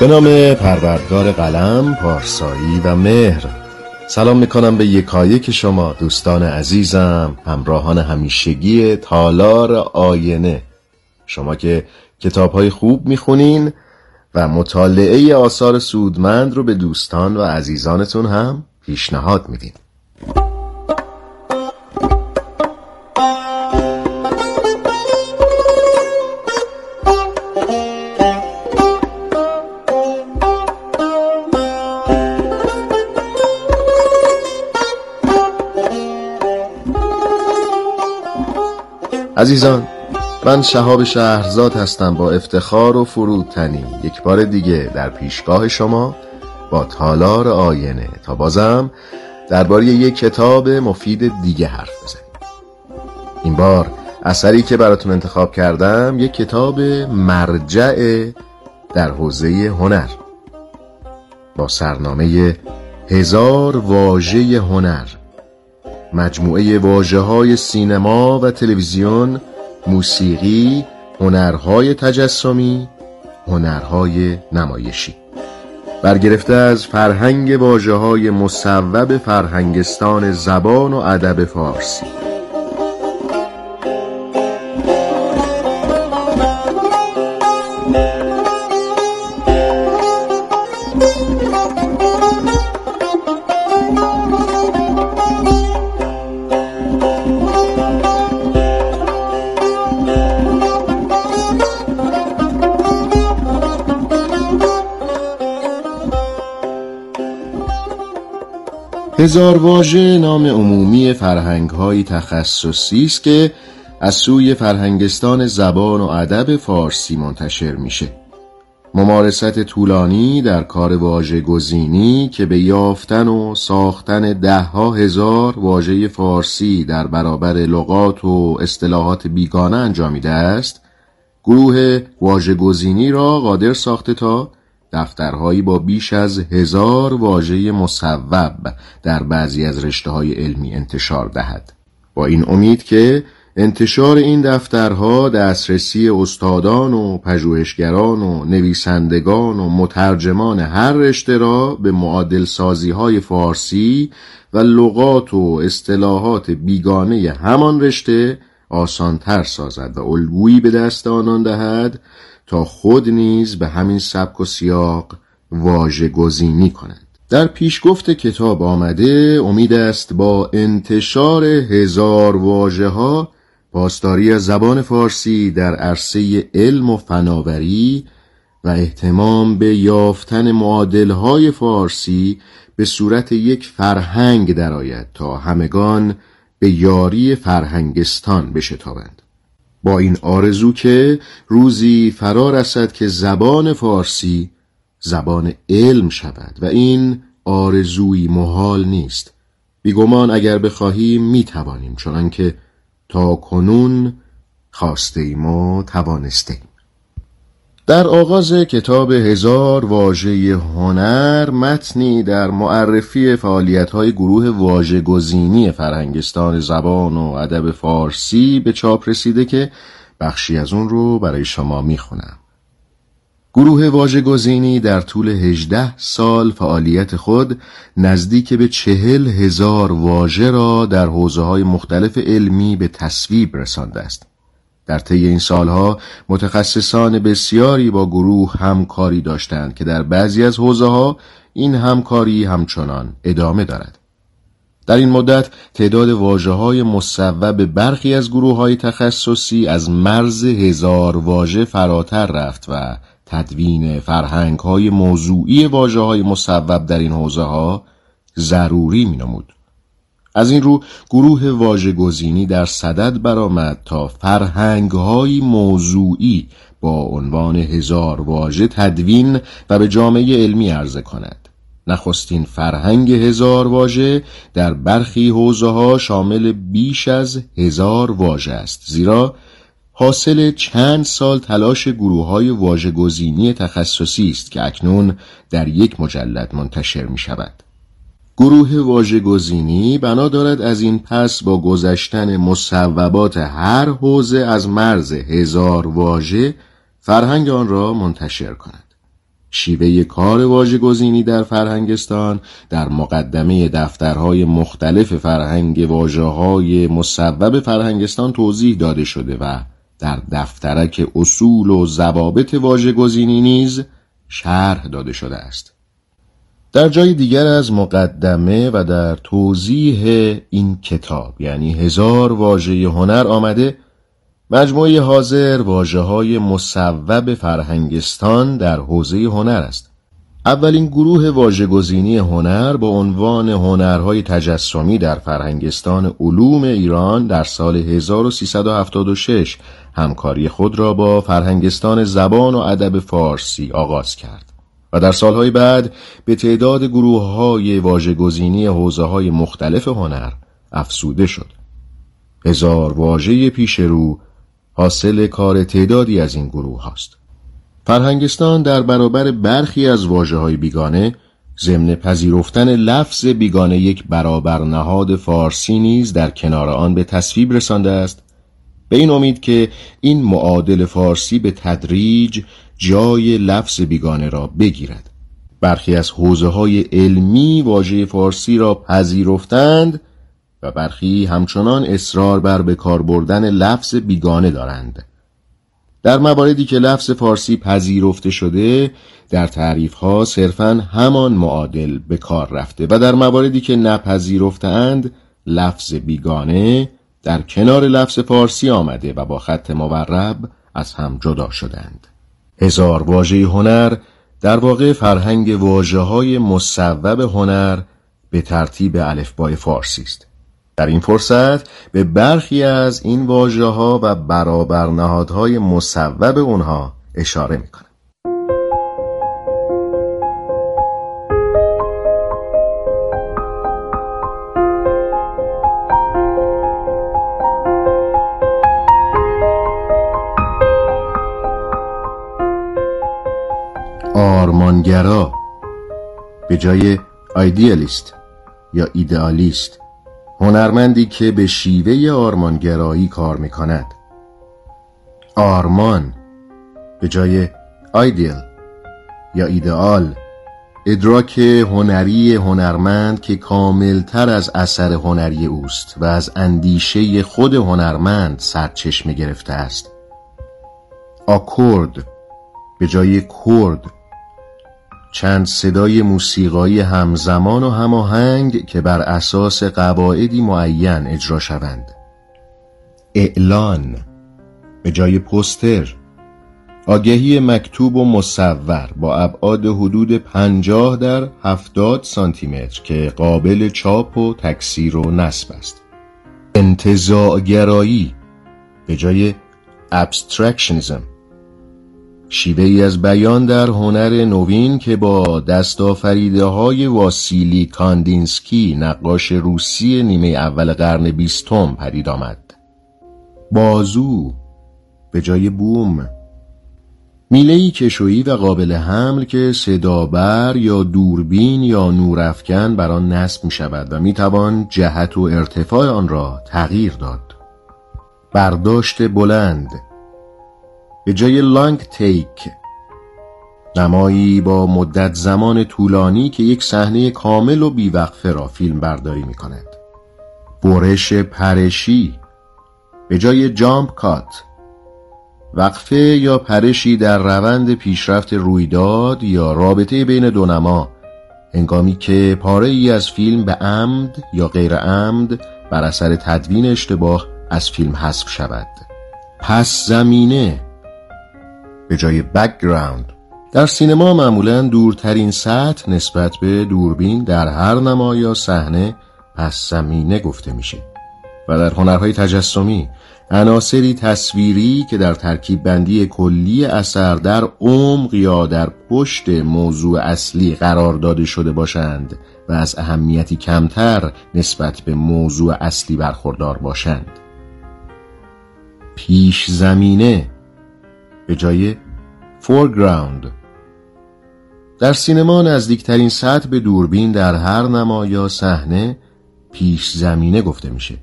به نام پروردگار قلم، پارسایی و مهر. سلام می‌کنم به یکایک شما دوستان عزیزم همراهان همیشگی تالار آینه. شما که کتاب های خوب می‌خونین و مطالعه آثار سودمند رو به دوستان و عزیزانتون هم پیشنهاد میدین. عزیزان من شهاب شهرزاد هستم با افتخار و فروتنی. یک بار دیگه در پیشگاه شما با تالار آینه. تا بازم درباره یک کتاب مفید دیگه حرف بزنیم. این بار اثری که براتون انتخاب کردم یک کتاب مرجع در حوزه هنر. با سرنامه هزار واژه هنر. مجموعه واجه های سینما و تلویزیون موسیقی هنرهای تجسمی هنرهای نمایشی. برگرفته از فرهنگ واجه های مصوب فرهنگستان زبان و ادب فارسی. هزار واژه نام عمومی فرهنگ های تخصصی است که از سوی فرهنگستان زبان و ادب فارسی منتشر میشه. ممارست طولانی در کار واژه گزینی که به یافتن و ساختن ده ها هزار واژه فارسی در برابر لغات و اصطلاحات بیگانه انجامیده است گروه واژه گزینی را قادر ساخته تا دفترهایی با بیش از هزار واژه مصوب در بعضی از رشته های علمی انتشار دهد. با این امید که انتشار این دفترها دسترسی استادان و پژوهشگران و نویسندگان و مترجمان هر رشته را به معادل سازی های فارسی و لغات و اصطلاحات بیگانه همان رشته آسانتر سازد و الگویی به دست آنان دهد تا خود نیز به همین سبک و سیاق واژه گزینی کنند در پیشگفت کتاب آمده امید است با انتشار هزار واژه ها پاسداری زبان فارسی در عرصه علم و فناوری و احتمام به یافتن معادلهای فارسی به صورت یک فرهنگ درآید تا همگان به یاری فرهنگستان بشتابند. با این آرزو که روزی فرا رسد که زبان فارسی زبان علم شود و این آرزوی محال نیست. بیگمان اگر بخواهیم می‌توانیم چنانکه تا کنون خواسته توانسته ایم در آغاز کتاب هزار واژه هنر متنی در معرفی فعالیت‌های گروه واژه‌گزینی فرهنگستان زبان و ادب فارسی به چاپ رسیده که بخشی از اون رو برای شما می‌خونم. گروه واژه‌گزینی در طول 18 سال فعالیت خود نزدیک به چهل هزار واژه را در حوزه های مختلف علمی به تصویب رسانده است. در طی این سالها متخصصان بسیاری با گروه همکاری داشتند که در بعضی از حوزه ها این همکاری همچنان ادامه دارد. در این مدت تعداد واجه های مصوب برخی از گروه های تخصصی از مرز هزار واژه فراتر رفت و تدوین فرهنگ های موضوعی واجه های مصوب در این حوزه ها ضروری می نمود. از این رو گروه واژگزینی در صدد برآمد تا فرهنگهایی موضوعی با عنوان هزار واژه تدوین و به جامعه علمی عرضه کند نخستین فرهنگ هزار واژه در برخی حوزه ها شامل بیش از هزار واژه است زیرا حاصل چند سال تلاش گروه های واژگزینی تخصصی است که اکنون در یک مجلد منتشر می شود. گروه واژگزینی بنا دارد از این پس با گذشتن مصوبات هر حوزه از مرز هزار واژه فرهنگ آن را منتشر کند. شیوه کار واژگزینی در فرهنگستان در مقدمه دفترهای مختلف فرهنگ واجه های مصوب فرهنگستان توضیح داده شده و در دفترک اصول و ضوابط واژگزینی نیز شرح داده شده است در جای دیگر از مقدمه و در توضیح این کتاب یعنی هزار واژه هنر آمده. مجموعه حاضر واجه های مصوب فرهنگستان در حوزه هنر است. اولین گروه واژگزینی هنر با عنوان هنرهای تجسمی در فرهنگستان علوم ایران در سال 1376 همکاری خود را با فرهنگستان زبان و ادب فارسی آغاز کرد. و در سالهای بعد به تعداد گروه های واژگزینی حوزه های مختلف هنر افسوده شد. هزار واژه پیش رو حاصل کار تعدادی از این گروه هاست. فرهنگستان در برابر برخی از واجه های بیگانه ضمن پذیرفتن لفظ بیگانه یک برابر نهاد فارسی نیز در کنار آن به تصویب رسانده است به این امید که این معادل فارسی به تدریج جای لفظ بیگانه را بگیرد. برخی از حوزه های علمی واژه فارسی را پذیرفتند و برخی همچنان اصرار بر به کار بردن لفظ بیگانه دارند. در مواردی که لفظ فارسی پذیرفته شده در تعریف ها صرفا همان معادل به کار رفته و در مواردی که نپذیرفتند لفظ بیگانه در کنار لفظ فارسی آمده و با خط مورب از هم جدا شدند. هزار واژه هنر در واقع فرهنگ واجه های مصوب هنر به ترتیب الفبای فارسی است. در این فرصت به برخی از این واژه ها و برابرنهادهای مصوب اونها اشاره می‌کنم. آرمانگرا به جای ایدیالیست یا ایدئالیست هنرمندی که به شیوه آرمانگرایی کار می کند آرمان به جای آیدیل یا ایدئال ادراک هنری هنرمند که کاملتر از اثر هنری اوست و از اندیشه خود هنرمند سرچشمه گرفته است. آکورد به جای کرد چند صدای موسیقایی همزمان و هماهنگ که بر اساس قواعدی معین اجرا شوند. اعلان. به جای پوستر. آگهی مکتوب و مصور با ابعاد حدود پنجاه در هفتاد سانتیمتر که قابل چاپ و تکثیر و نصب است. انتزاعگرایی. به جای abstractionism شیوه ای از بیان در هنر نوین که با دستافریده های واسیلی کاندینسکی نقاش روسی نیمه اول قرن بیستم پدید آمد. بازو به جای boom. میلهی کشویی و قابل حمل که صدابر یا دوربین یا نورافکن بر آن نصب می شود و می توان جهت و ارتفاع آن را تغییر داد. برداشت بلند. به جای لانگ تیک نمایی با مدت زمان طولانی که یک صحنه کامل و بیوقفه را فیلم برداری می کند برش پرشی به جای جامپ کات وقفه یا پرشی در روند پیشرفت رویداد یا رابطه بین دو نما هنگامی که پاره ای از فیلم به عمد یا غیر عمد بر اثر تدوین اشتباه از فیلم حذف شود. پس زمینه به جای background در سینما معمولا دورترین سطح نسبت به دوربین در هر نما یا صحنه پس زمینه گفته میشه. و در هنرهای تجسمی عناصری تصویری که در ترکیب بندی کلی اثر در عمق یا در پشت موضوع اصلی قرار داده شده باشند و از اهمیتی کمتر نسبت به موضوع اصلی برخوردار باشند. پیش زمینه به جای foreground. در سینما نزدیکترین سطح به دوربین در هر نما یا صحنه پیش زمینه گفته میشه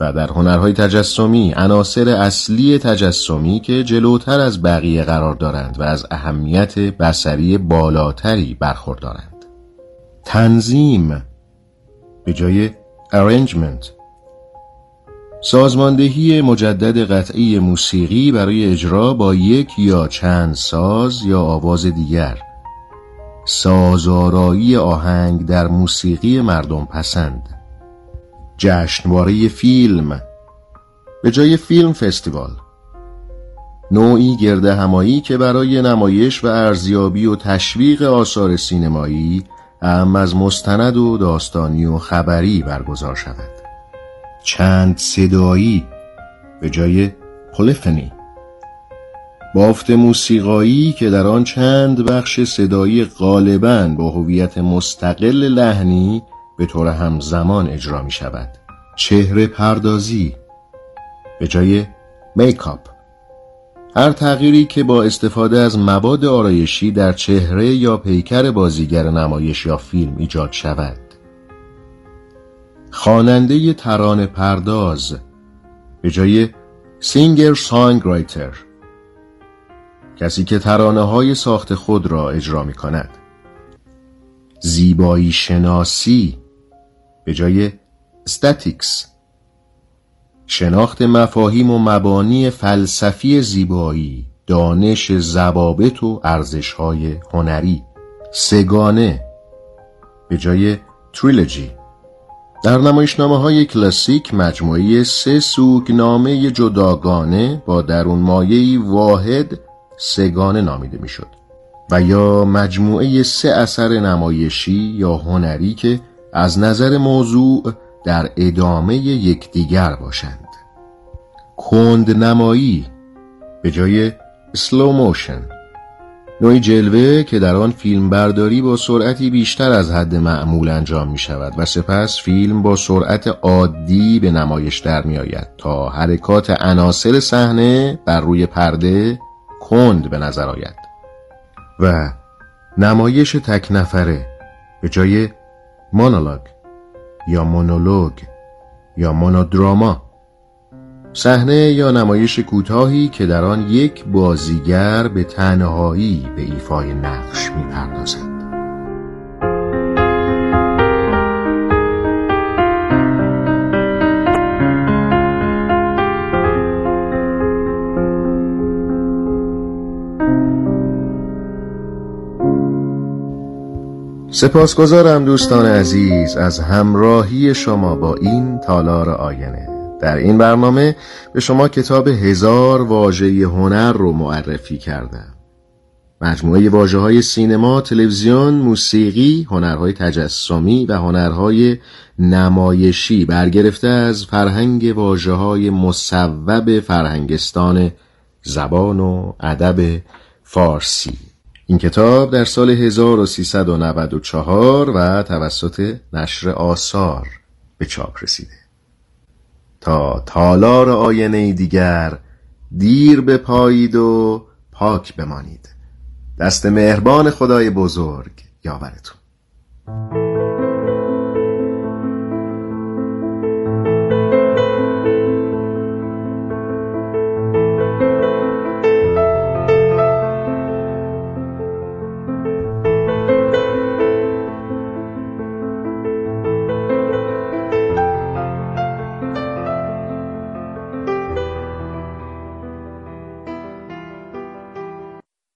و در هنرهای تجسمی عناصر اصلی تجسمی که جلوتر از بقیه قرار دارند و از اهمیت بسری بالاتری برخوردارند. تنظیم به جای arrangement. سازماندهی مجدد قطعی موسیقی برای اجرا با یک یا چند ساز یا آواز دیگر. سازارایی آهنگ در موسیقی مردم پسند. جشنواره فیلم. به جای فیلم فستیوال. نوعی گرده همایی که برای نمایش و ارزیابی و تشویق آثار سینمایی هم از مستند و داستانی و خبری برگزار شود. چند صدایی به جای پولیفنی. بافت موسیقایی که در آن چند بخش صدایی غالباً با هویت مستقل لحنی به طور همزمان اجرا می شود. چهره پردازی به جای میکاپ. هر تغییری که با استفاده از مواد آرایشی در چهره یا پیکر بازیگر نمایش یا فیلم ایجاد شود. خواننده ترانه پرداز به جای سینگر سانگرایتر کسی که ترانه های ساخت خود را اجرا می کند زیبایی شناسی به جای استاتیکس شناخت مفاهیم و مبانی فلسفی زیبایی دانش زبابت و ارزشهای هنری سگانه به جای تریلوجی. در نمایشنامه های کلاسیک مجموعه سه سوگنامه جداگانه با درون مایهی واحد سگانه نامیده می‌شد و یا مجموعه سه اثر نمایشی یا هنری که از نظر موضوع در ادامه یکدیگر باشند. کند نمایی به جای سلو موشن نوعی جلوه که در آن فیلم برداری با سرعتی بیشتر از حد معمول انجام می شود و سپس فیلم با سرعت عادی به نمایش در می آید تا حرکات عناصر صحنه بر روی پرده کند به نظر آید. و نمایش تک نفره به جای مونولوگ یا مونولوگ یا مونودراما صحنه یا نمایش کوتاهی که در آن یک بازیگر به تنهایی به ایفای نقش می‌پردازد. سپاسگزارم دوستان عزیز از همراهی شما با این تالار آینه. در این برنامه به شما کتاب هزار واژه هنر رو معرفی کردم. مجموعه واجه های سینما، تلویزیون، موسیقی، هنرهای تجسمی و هنرهای نمایشی برگرفته از فرهنگ واجه های مصوب فرهنگستان زبان و ادب فارسی. این کتاب در سال 1394 و توسط نشر آثار به چاپ رسیده. تا تالار آینه دیگر دیر بپایید و پاک بمانید. دست مهربان خدای بزرگ یاورتون.